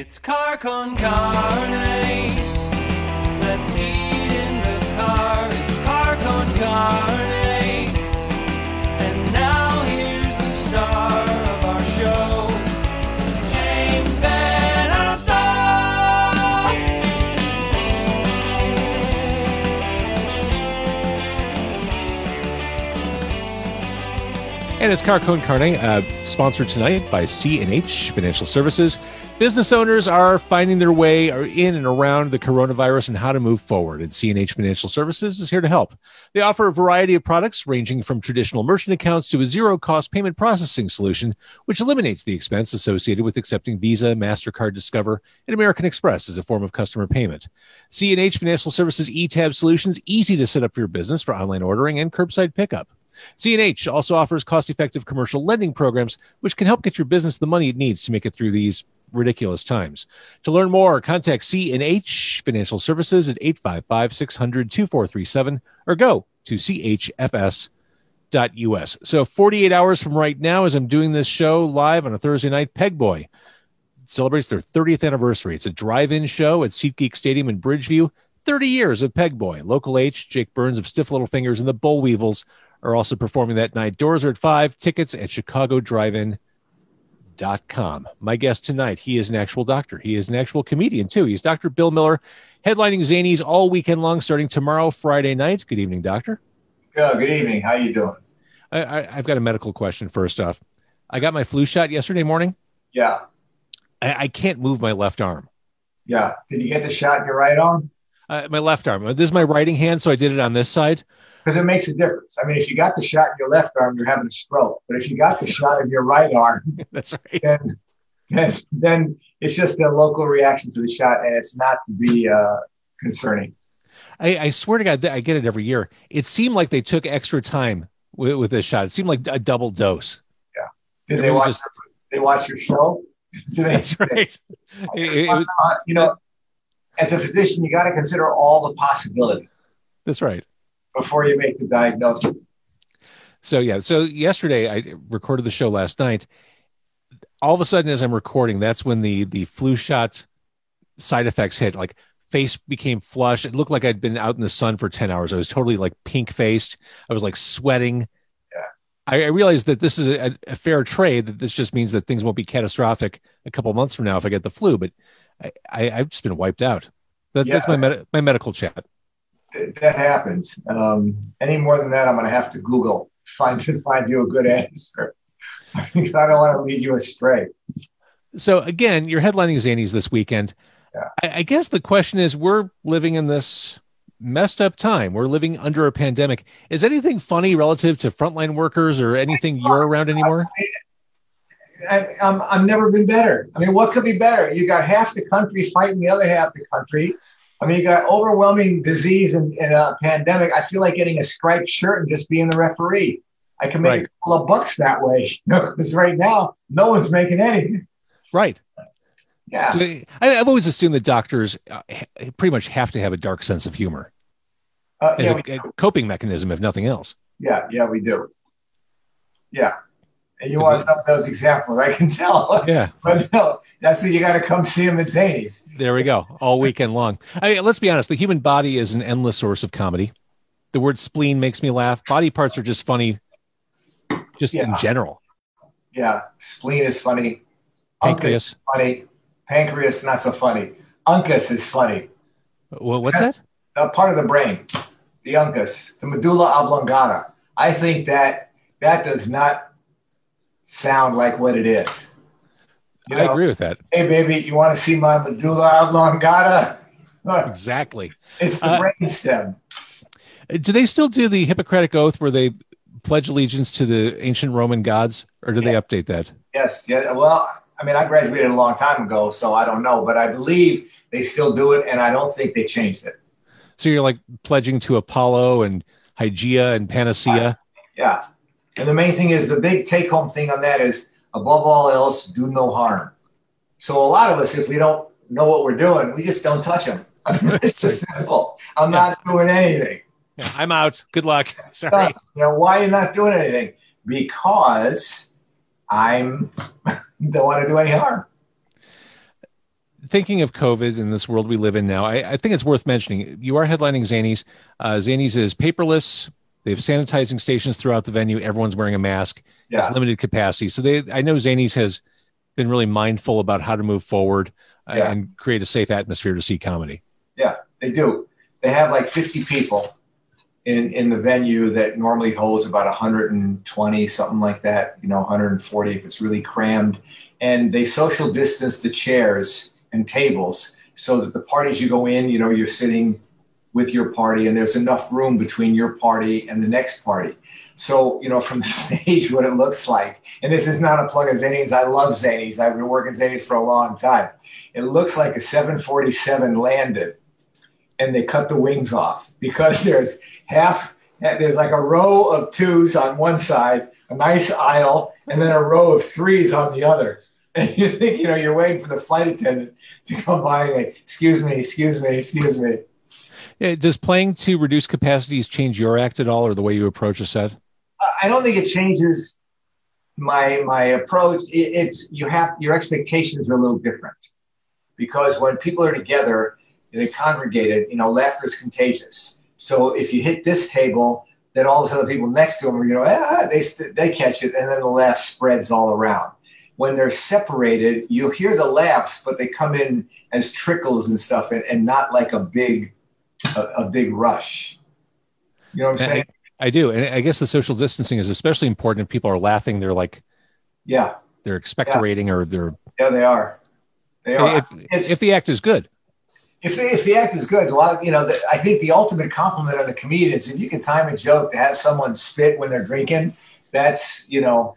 It's car con carne. Let's eat it's Car Con Carne, uh, sponsored tonight by C&H Financial Services. Business owners are finding their way in and around the coronavirus and how to move forward. And C&H Financial Services is here to help. They offer a variety of products ranging from traditional merchant accounts to a zero-cost payment processing solution, which eliminates the expense associated with accepting Visa, MasterCard, Discover, and American Express as a form of customer payment. C&H Financial Services eTab solutions easy to set up for your business for online ordering and curbside pickup. C&H also offers cost-effective commercial lending programs which can help get your business the money it needs to make it through these ridiculous times. To learn more, contact C&H Financial Services at 855-600-2437 or go to chfs.us. So 48 hours from right now as I'm doing this show live on a Thursday night, Pegboy celebrates their 30th anniversary. It's a drive-in show at SeatGeek Stadium in Bridgeview. 30 years of Pegboy. Local H, Jake Burns of Stiff Little Fingers and the Bollweevils are also performing that night. Doors are at 5, tickets at chicagodrivein.com. My guest tonight, he is an actual doctor. He is an actual comedian too. He's Dr. Bill Miller, headlining Zanies all weekend long starting tomorrow, Friday night. Good evening, doctor. Good, good evening. How you doing? I, I, I've got a medical question first off. I got my flu shot yesterday morning. Yeah, I, I can't move my left arm. yeah. Did you get the shot in your right arm? Uh, my left arm. This is my writing hand, so I did it on this side. Because it makes a difference. I mean, if you got the shot in your left arm, you're having a stroke. But if you got the shot in your right arm, That's right. then then, then it's just a local reaction to the shot, and it's not to be uh, concerning. I, I swear to God, I get it every year. It seemed like they took extra time with, with this shot. It seemed like a double dose. Yeah. Did they watch? just- they watch your show? That's right. It- it- Uh, you know, as a physician, you got to consider all the possibilities that's right. before you make the diagnosis. So yeah, so yesterday I recorded the show last night. All of a sudden, as I'm recording, that's when the the flu shot side effects hit. Like face became flush. It looked like I'd been out in the sun for ten hours. I was totally like pink faced. I was like sweating. Yeah. I, I realized that this is a, a fair trade. That this just means that things won't be catastrophic a couple months from now if I get the flu. But I, I I've just been wiped out. That, That's my med- my medical chat. Th- that happens. Um, any more than that, I'm going to have to Google find to find you a good answer because I don't want to lead you astray. So again, you're headlining Zanies this weekend. Yeah. I, I guess the question is, we're living in this messed up time. We're living under a pandemic. Is anything funny relative to frontline workers or anything you're around anymore? I, I'm, I've never been better. I mean, what could be better? You got half the country fighting the other half of the country. I mean, you got overwhelming disease and, and a pandemic. I feel like getting a striped shirt and just being the referee. I can make Right. a couple of bucks that way. Because right now, no one's making anything. Right. Yeah. So I, I've always assumed that doctors uh, pretty much have to have a dark sense of humor Uh, as yeah, a, a coping mechanism, if nothing else. yeah, yeah, we do. Yeah. And you want some of those examples, I can tell. Yeah. But no, that's what you got to come see him at Zanies. There we go. All weekend long. I mean, let's be honest. The human body is an endless source of comedy. The word spleen makes me laugh. Body parts are just funny, just in general. Yeah, spleen is funny. Uncus is Pancreas. funny. Pancreas not so funny. Uncus is funny. Well, what's that? A part of the brain, the uncus, the medulla oblongata. I think that that does not sound like what it is. You I agree with that. hey baby, you want to see my medulla oblongata? Exactly. it's the Uh, brain stem. Do they still do the Hippocratic Oath where they pledge allegiance to the ancient Roman gods, or do they update that? Yes, yeah. Well, I mean, I graduated a long time ago, so I don't know, but I believe they still do it, and I don't think they changed it. So you're like pledging to Apollo and Hygeia and Panacea. Yeah. And the main thing is the big take home thing on that is above all else, do no harm. So a lot of us, if we don't know what we're doing, we just don't touch them. it's just simple. I'm not doing anything. Yeah, I'm out. Good luck. Sorry. You know, why are you not doing anything? Because I'm don't want to do any harm. thinking of COVID in this world we live in now, I, I think it's worth mentioning. You are headlining Zanies. Uh, Zanies is paperless. They have sanitizing stations throughout the venue. Everyone's wearing a mask. Yeah. It's limited capacity. So they, I know Zanies has been really mindful about how to move forward uh, Yeah. and create a safe atmosphere to see comedy. Yeah, they do. They have like 50 people in in the venue that normally holds about 120, something like that. You know, 140 if it's really crammed. And they social distance the chairs and tables so that the parties you go in, you know, you're sitting with your party and there's enough room between your party and the next party. So, you know, from the stage, what it looks like, and this is not a plug of Zanies. I love Zanies. I've been working Zanies for a long time. It looks like a 747 landed and they cut the wings off because there's half, there's like a row of twos on one side, a nice aisle, and then a row of threes on the other. And you think, you know, you're waiting for the flight attendant to come by and, excuse me, excuse me, excuse me. Yeah, does playing to reduce capacities change your act at all or the way you approach a set? I don't think it changes my my approach. It, it's you have your expectations are a little different because when people are together and they're congregated, you know, laughter is contagious. So if you hit this table, then all of a sudden the people next to them are, you know, ah, they they catch it, and then the laugh spreads all around. When they're separated, you'll hear the laughs, but they come in as trickles and stuff, and, and not like a big a, a big rush. You know what I'm saying? I do. And I guess the social distancing is especially important if people are laughing. They're like, Yeah, they're expectorating or they're, yeah, they are. They are. if, if the act is good. if the, if the act is good, a lot of you know, the, I think the ultimate compliment on the comedian is if you can time a joke to have someone spit when they're drinking, that's you know,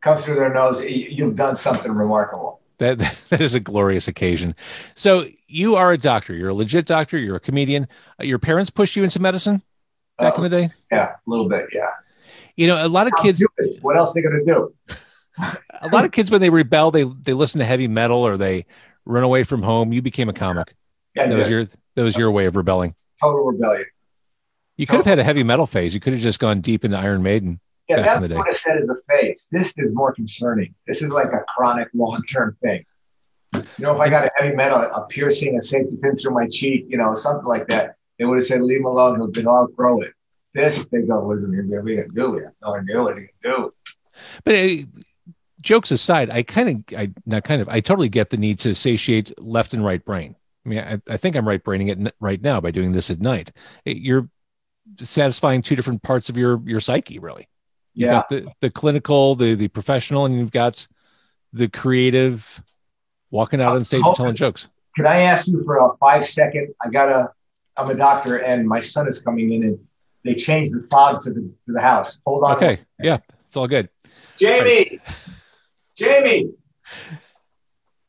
comes through their nose. You've done something remarkable. That, that is a glorious occasion. So you are a doctor. You're a legit doctor. You're a comedian. Uh, your parents pushed you into medicine back Uh, in the day. yeah, a little bit. Yeah. You know, a lot of kids, Do it. What else are they going to do? a lot of kids when they rebel, they they listen to heavy metal or they run away from home. You became a comic. Yeah, That was your that was your way of rebelling. total rebellion. You could have had a heavy metal phase. You could have just gone deep into Iron Maiden. Yeah, in that's what I said is a face. This is more concerning. This is like a chronic, long-term thing. You know, if I got a heavy metal, a piercing, a safety pin through my cheek, you know, something like that, they would have said, "Leave him alone. He'll, he'll outgrow it." This, they go, "What is it? What are you gonna do? We have no idea what he can do." But uh, jokes aside, I kind of, I not kind of, I totally get the need to satiate left and right brain. I mean, I, I think I'm right braining it right now by doing this at night. You're satisfying two different parts of your your psyche, really. You've Yeah. got the the clinical, the the professional, and you've got the creative, walking out on stage and telling jokes. Can I ask you for a five-second? I gotta. I'm a doctor, and my son is coming in, and they changed the fog to the to the house. Hold on. Okay, yeah, it's all good. Jamie. Jamie.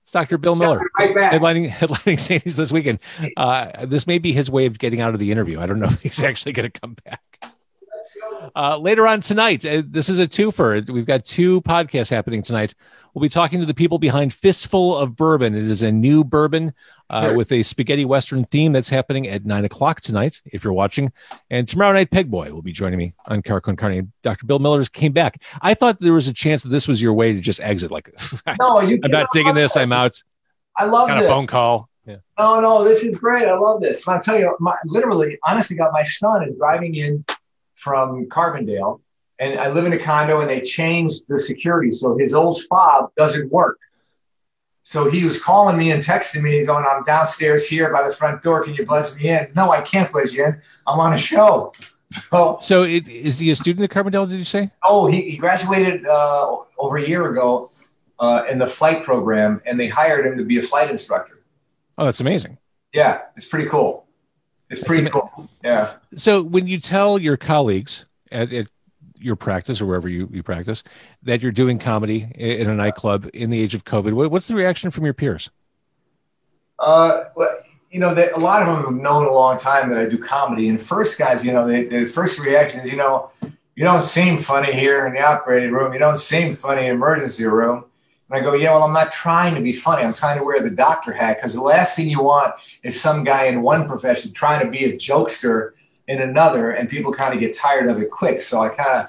It's Dr. Bill Miller. Right headlining headlining Zanies this weekend. Uh, this may be his way of getting out of the interview. I don't know if he's actually going to come back. Uh, later on tonight, uh, this is a twofer. We've got two podcasts happening tonight. We'll be talking to the people behind Fistful of Bourbon. It is a new bourbon uh, Sure. with a spaghetti western theme that's happening at nine o'clock tonight. If you're watching, and tomorrow night, Pegboy will be joining me on Car Con Carne. Dr. Bill Miller's came back. I thought there was a chance that this was your way to just exit. Like, No, you. I'm not digging this. I'm out. I love Got a this. phone call. Yeah. No, no, this is great. I love this. I'm telling you, my, literally, honestly, God, my son is driving in from Carbondale, and I live in a condo, and they changed the security, so his old fob doesn't work. So he was calling me and texting me, going, "I'm downstairs here by the front door. Can you buzz me in?" No, I can't buzz you in. I'm on a show. So, So, it, is he a student at Carbondale? Did you say? oh, he, he graduated uh, over a year ago uh, in the flight program, and they hired him to be a flight instructor. Oh, that's amazing. Yeah, it's pretty cool. It's pretty cool. Yeah. So, when you tell your colleagues at, at your practice or wherever you, you practice that you're doing comedy in a nightclub in the age of COVID, what's the reaction from your peers? Uh, well, you know, they, a lot of them have known a long time that I do comedy. And first guys, you know, they, the first reaction is, you know, you don't seem funny here in the operating room. You don't seem funny in emergency room. And I go, yeah, well, I'm not trying to be funny. I'm trying to wear the doctor hat because the last thing you want is some guy in one profession trying to be a jokester in another, and people kind of get tired of it quick. So I kind of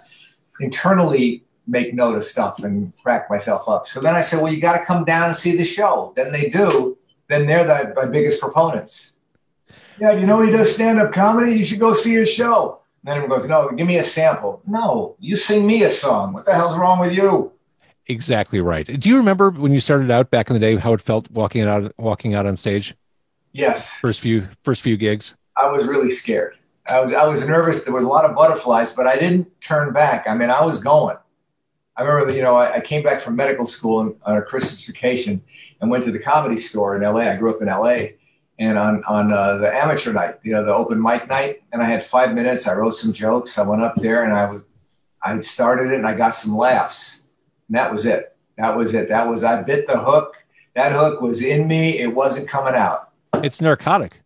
internally make note of stuff and crack myself up. So then I said, well, you got to come down and see the show. Then they do. then they're the, my biggest proponents. Yeah, you know he does stand up comedy. You should go see his show. And then everyone goes, no, give me a sample. No, you sing me a song. What the hell's wrong with you? Exactly right. Do you remember when you started out back in the day how it felt walking out walking out on stage? Yes. First few first few gigs. I was really scared. I was I was nervous. There was a lot of butterflies, but I didn't turn back. I mean, I was going. I remember that you know I, I came back from medical school on, on a Christmas vacation and went to the comedy store in LA. I grew up in LA, and on on uh, the amateur night, you know, the open mic night, and I had five minutes. I wrote some jokes. I went up there and I was I started it and I got some laughs, and that was it. That was it. That was I bit the hook. That hook was in me. It wasn't coming out. It's narcotic.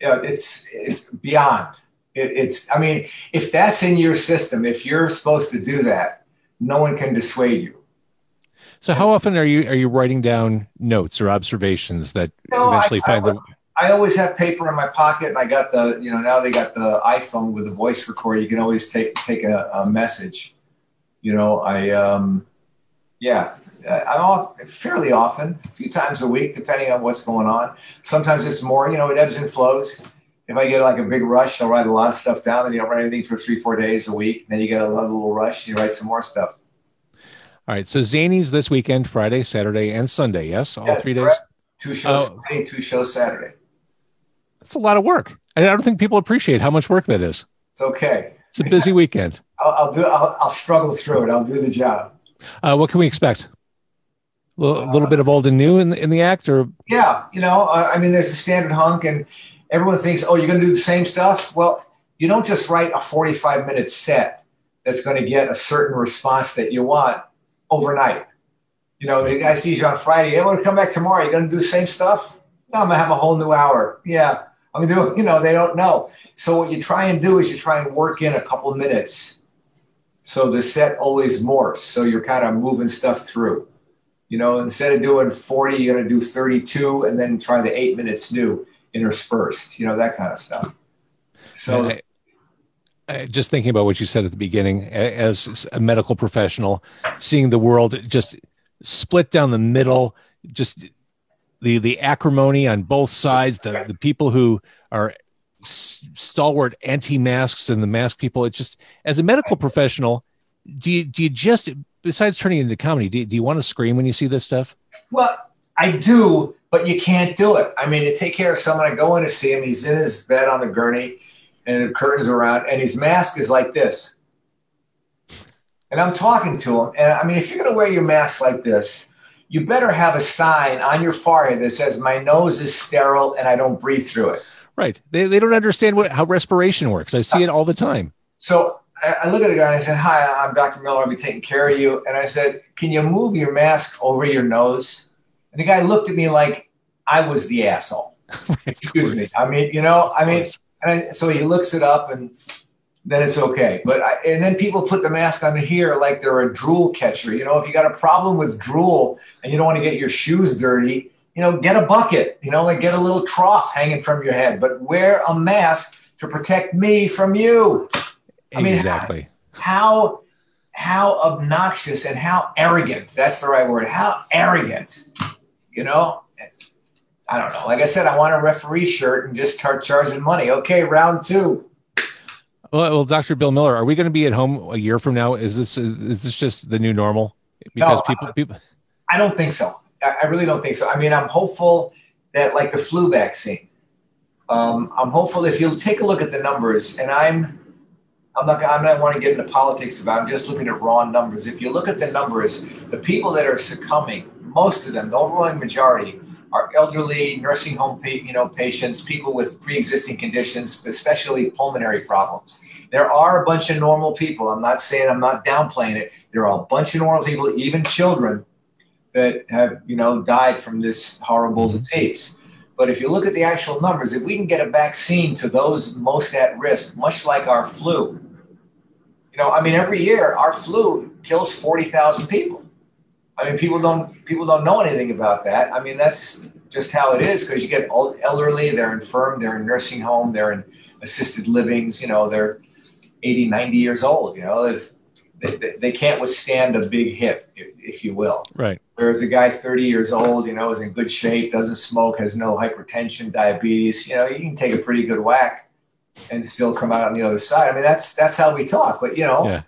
Yeah, it's it's beyond. It, it's I mean, if that's in your system, if you're supposed to do that, no one can dissuade you. So how often are you are you writing down notes or observations that No, eventually I- find I- the I always have paper in my pocket, and I got the you know now they got the iPhone with the voice recorder. You can always take take a, a message. You know, I um, yeah, uh, I'm off fairly often, a few times a week, depending on what's going on. Sometimes it's more. You know, it ebbs and flows. If I get like a big rush, I'll write a lot of stuff down. Then you don't write anything for three, four days a week. Then you get a little, rush, you write some more stuff. All right. So Zanies this weekend, Friday, Saturday, and Sunday. Yes, all Yeah, three days. Two shows Oh. Friday, two shows Saturday. That's a lot of work. And I don't think people appreciate how much work that is. It's okay. It's a busy weekend. I'll, I'll do. I'll, I'll struggle through it. I'll do the job. Uh, what can we expect? A little, little bit of old and new in the, in the act, or Yeah, you know, uh, I mean, there's a standard hunk, and everyone thinks, oh, you're going to do the same stuff. Well, you don't just write a 45 minute set that's going to get a certain response that you want overnight. You know, the guy sees you on Friday. Hey, want to come back tomorrow? You're going to do the same stuff? No, I'm going to have a whole new hour. Yeah, I'm going. You know, they don't know. So what you try and do is you try and work in a couple of minutes, so the set always morphs. So you're kind of moving stuff through. You know, instead of doing 40, you're going to do 32 and then try the eight minutes new interspersed, you know, that kind of stuff. So, I- I- just thinking about what you said at the beginning, as a medical professional, seeing the world just split down the middle, just the the acrimony on both sides, the the people who are stalwart anti-masks and the mask people. It's just as a medical professional, do you do you just besides turning it into comedy, do, do you want to scream when you see this stuff? well, I do, but you can't do it. I mean, to take care of someone, I go in to see him. He's in his bed on the gurney and the curtains are around, and his mask is like this. And I'm talking to him. And I mean, if you're going to wear your mask like this, you better have a sign on your forehead that says, My nose is sterile and I don't breathe through it. Right. They, they don't understand what how respiration works. I see it all the time. So I, I look at the guy and I said, Hi, I'm Dr. Miller. I'll be taking care of you. And I said, Can you move your mask over your nose? And the guy looked at me like I was the asshole. Excuse me. I mean, you know, I mean, and I, so he looks it up and then it's okay. But I, and then people put the mask on here like they're a drool catcher. You know, if you got a problem with drool and you don't want to get your shoes dirty, you know, get a bucket. You know, like get a little trough hanging from your head, but wear a mask to protect me from you. I mean, exactly. How how obnoxious and how arrogant. That's the right word. How arrogant. You know. I don't know. Like I said, I want a referee shirt and just start charging money. Okay, round two. Well, well, Dr. Bill Miller, are we going to be at home a year from now? Is this is this just the new normal? Because No, people people I don't think so. I, really don't think so. I mean, I'm hopeful that, like the flu vaccine, um, I'm hopeful if you'll take a look at the numbers, and I'm, I'm not, I'm not want to get into politics about. I'm just looking at raw numbers. If you look at the numbers, the people that are succumbing, most of them, the overwhelming majority, are elderly, nursing home, pa- you know, patients, people with pre-existing conditions, especially pulmonary problems. There are a bunch of normal people. I'm not saying I'm not downplaying it. There are a bunch of normal people, even children, that have you know died from this horrible Mhm. disease. But if you look at the actual numbers, if we can get a vaccine to those most at risk, much like our flu, you know, I mean, every year our flu kills forty thousand people. I mean, people don't people don't know anything about that. I mean, that's just how it is because you get old, elderly, they're infirm, they're in nursing home, they're in assisted livings, you know, they're 80, 90 years old, you know, they, they, they can't withstand a big hit, if, if you will. right. Whereas a guy 30 years old, you know, is in good shape, doesn't smoke, has no hypertension, diabetes, you know, you can take a pretty good whack and still come out on the other side. I mean, that's that's how we talk. But you know, Yeah.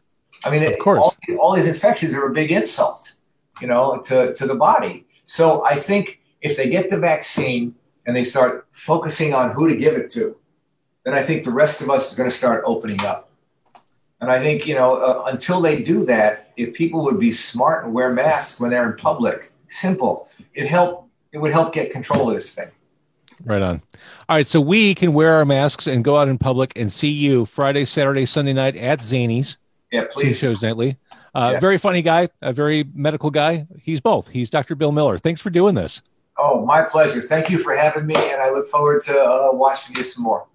I mean, Of course. all, all these infections are a big insult, you know, to, to the body. So I think if they get the vaccine and they start focusing on who to give it to, then I think the rest of us is going to start opening up. And I think, you know, uh, until they do that, if people would be smart and wear masks when they're in public, simple, it help. It would help get control of this thing. Right on. All right. So we can wear our masks and go out in public and see you Friday, Saturday, Sunday night at Zanies. Yeah, Two please. shows nightly. Uh, Yeah. Very funny guy, a very medical guy. He's both. He's Dr. Bill Miller. Thanks for doing this. Oh, my pleasure. Thank you for having me, and I look forward to uh, watching you some more.